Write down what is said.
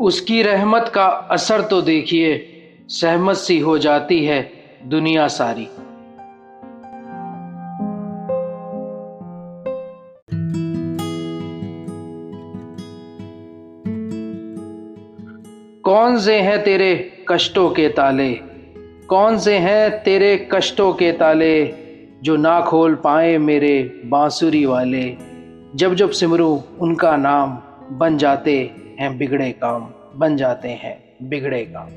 उसकी रहमत का असर तो देखिए, सहमत सी हो जाती है दुनिया सारी। कौन से हैं तेरे कष्टों के ताले? कौन से हैं तेरे कष्टों के ताले जो ना खोल पाए मेरे बांसुरी वाले? जब जब सिमरू उनका नाम बन जाते हैं बिगड़े काम। बन जाते हैं बिगड़ेगा।